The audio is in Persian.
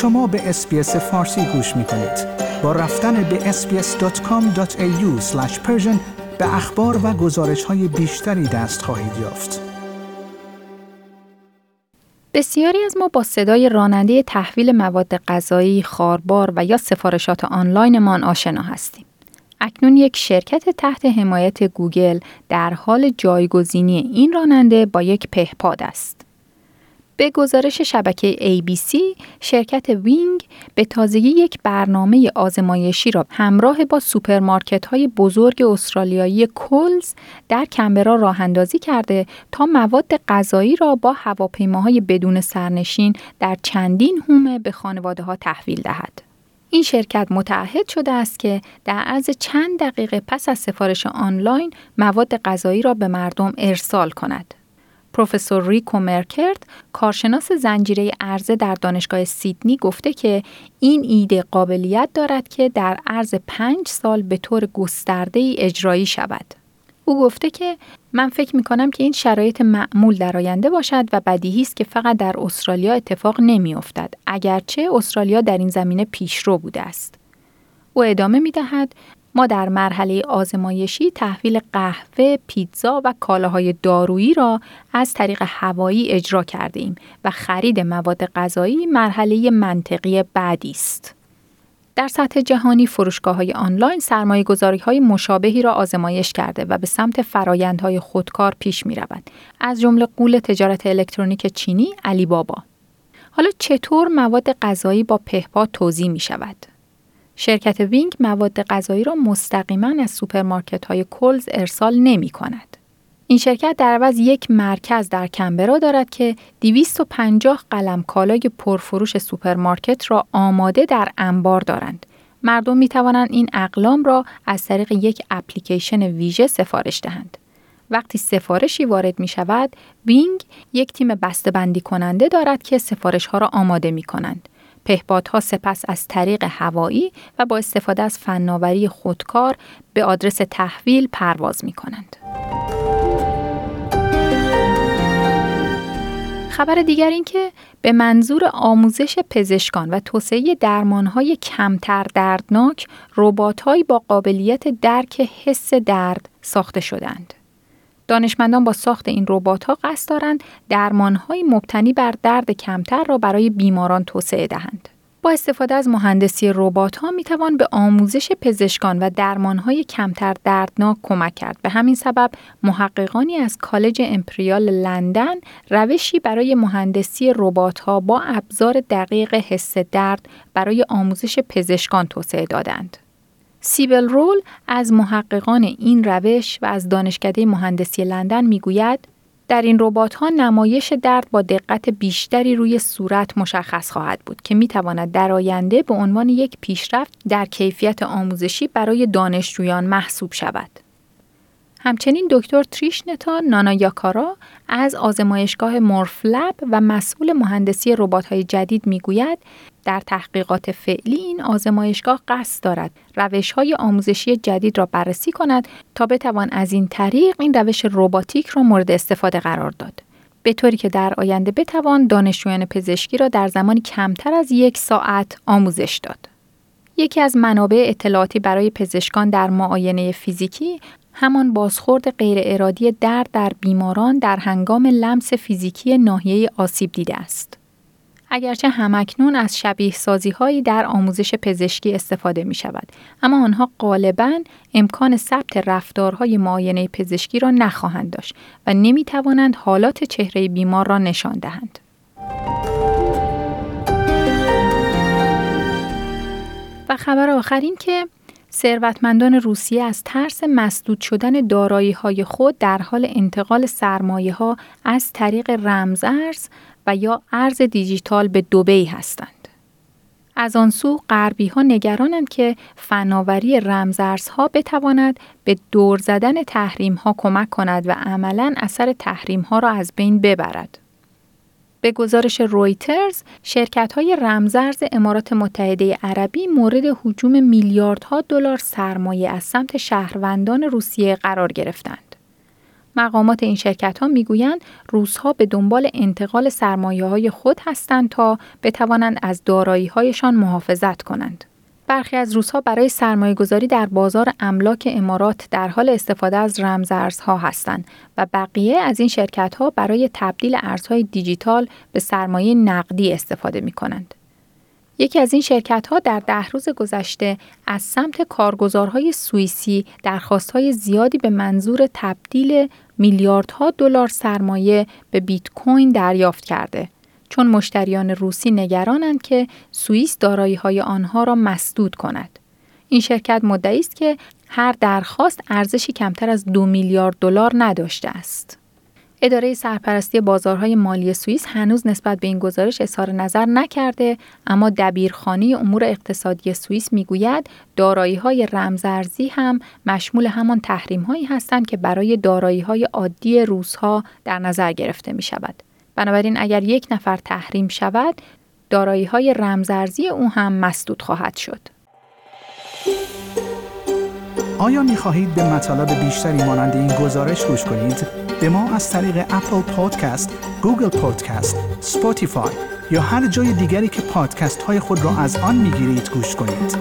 شما به SBS فارسی گوش می کنید. با رفتن به sbs.com.au به اخبار و گزارش های بیشتری دست خواهید یافت. بسیاری از ما با صدای راننده تحویل مواد غذایی، خواربار و یا سفارشات آنلاینمان آشنا هستیم. اکنون یک شرکت تحت حمایت گوگل در حال جایگزینی این راننده با یک پهپاد است. به گزارش شبکه ABC، شرکت وینگ به تازگی یک برنامه آزمایشی را همراه با سوپرمارکت های بزرگ استرالیایی کولز در کمبرا راه اندازی کرده تا مواد غذایی را با هواپیماهای بدون سرنشین در چندین حومه به خانواده ها تحویل دهد. این شرکت متعهد شده است که در عرض چند دقیقه پس از سفارش آنلاین مواد غذایی را به مردم ارسال کند. پروفسور ریکو مرکرد کارشناس زنجیره ارزه در دانشگاه سیدنی گفته که این ایده قابلیت دارد که در عرض پنج سال به طور گسترده ای اجرایی شود. او گفته که من فکر می کنم که این شرایط معمول در آینده باشد و بدیهی است که فقط در استرالیا اتفاق نمی افتد اگرچه استرالیا در این زمینه پیشرو بوده است. او ادامه می دهد ما در مرحله آزمایشی تحویل قهوه، پیتزا و کالاهای دارویی را از طریق هوایی اجرا کرده ایم و خرید مواد غذایی مرحله منطقی بعدی است. در سطح جهانی فروشگاه های آنلاین سرمایه های مشابهی را آزمایش کرده و به سمت فرایندهای خودکار پیش می روند. از جمله غول تجارت الکترونیک چینی علی بابا. حالا چطور مواد غذایی با پهپاد توزیع می شود؟ شرکت وینگ مواد غذایی را مستقیما از سوپرمارکت های کولز ارسال نمی کند. این شرکت در عوض یک مرکز در کمبرا دارد که 250 قلم کالای پرفروش سوپرمارکت را آماده در انبار دارند. مردم می توانند این اقلام را از طریق یک اپلیکیشن ویژه سفارش دهند. وقتی سفارشی وارد می شود، وینگ یک تیم بسته بندی کننده دارد که سفارش ها را آماده می کنند. پهپادها سپس از طریق هوایی و با استفاده از فناوری خودکار به آدرس تحویل پرواز می کنند. خبر دیگر این که به منظور آموزش پزشکان و توسعه درمانهای کمتر دردناک، رباتهایی با قابلیت درک حس درد ساخته شدند. دانشمندان با ساخت این ربات ها قصد دارند درمانهای مبتنی بر درد کمتر را برای بیماران توسعه دهند. با استفاده از مهندسی ربات ها می توان به آموزش پزشکان و درمان های کمتر دردناک کمک کرد. به همین سبب محققانی از کالج امپریال لندن روشی برای مهندسی ربات ها با ابزار دقیق حس درد برای آموزش پزشکان توسعه دادند. سیبل رول از محققان این روش و از دانشکده مهندسی لندن می‌گوید در این ربات ها نمایش درد با دقت بیشتری روی صورت مشخص خواهد بود که می تواند در آینده به عنوان یک پیشرفت در کیفیت آموزشی برای دانشجویان محسوب شود. همچنین دکتر تریشنتا نانایاکارا از آزمایشگاه مورفلب و مسئول مهندسی ربات‌های جدید می‌گوید در تحقیقات فعلی این آزمایشگاه قصد دارد روش های آموزشی جدید را بررسی کند تا بتوان از این طریق این روش رباتیک را مورد استفاده قرار داد. به طوری که در آینده بتوان دانشجویان پزشکی را در زمانی کمتر از یک ساعت آموزش داد. یکی از منابع اطلاعاتی برای پزشکان در معاینه فیزیکی همان بازخورد غیر ارادی درد در بیماران در هنگام لمس فیزیکی ناحیه آسیب دیده است. اگرچه همکنون از شبیه سازی هایی در آموزش پزشکی استفاده می شود اما آنها غالبا امکان ثبت رفتارهای معاینه پزشکی را نخواهند داشت و نمی توانند حالات چهره بیمار را نشان دهند. و خبر آخر این که ثروتمندان روسیه از ترس مسدود شدن دارایی های خود در حال انتقال سرمایه ها از طریق رمزارز و یا ارز دیجیتال به دوبی هستند. از آن سو غربی ها نگرانند که فناوری رمزارزها بتواند به دور زدن تحریم ها کمک کند و عملا اثر تحریم ها را از بین ببرد. به گزارش رویترز، شرکت های رمزرز امارات متحده عربی مورد حجوم میلیاردها دلار سرمایه از سمت شهروندان روسیه قرار گرفتند. مقامات این شرکت ها می‌گویند روسها به دنبال انتقال سرمایه های خود هستند تا بتوانند از دارایی هایشان محافظت کنند. برخی از روسها برای سرمایه گذاری در بازار املاک امارات در حال استفاده از رمزارزها هستند و بقیه از این شرکت ها برای تبدیل ارزهای دیجیتال به سرمایه نقدی استفاده می کنند. یکی از این شرکت ها در ده روز گذشته از سمت کارگزارهای سوئیسی درخواستهای زیادی به منظور تبدیل میلیاردها دلار سرمایه به بیت کوین دریافت کرده چون مشتریان روسی نگرانند که سوئیس دارایی های آنها را مسدود کند. این شرکت مدعی است که هر درخواست ارزشی کمتر از دو میلیارد دلار نداشته است. اداره سرپرستی بازارهای مالی سوئیس هنوز نسبت به این گزارش اظهار نظر نکرده اما دبیرخانه امور اقتصادی سوئیس می‌گوید دارایی های رمزارزی هم مشمول همان تحریم هایی هستند که برای دارایی های عادی روس ها در نظر گرفته می شود. بنابراین اگر یک نفر تحریم شود دارایی های رمزارزی او هم مسدود خواهد شد. آیا می خواهید به مطالب بیشتری مانند این گزارش گوش کنید؟ به ما از طریق Apple Podcasts، Google Podcasts، Spotify یا هر جای دیگری که پادکست های خود را از آن می گیرید گوش کنید.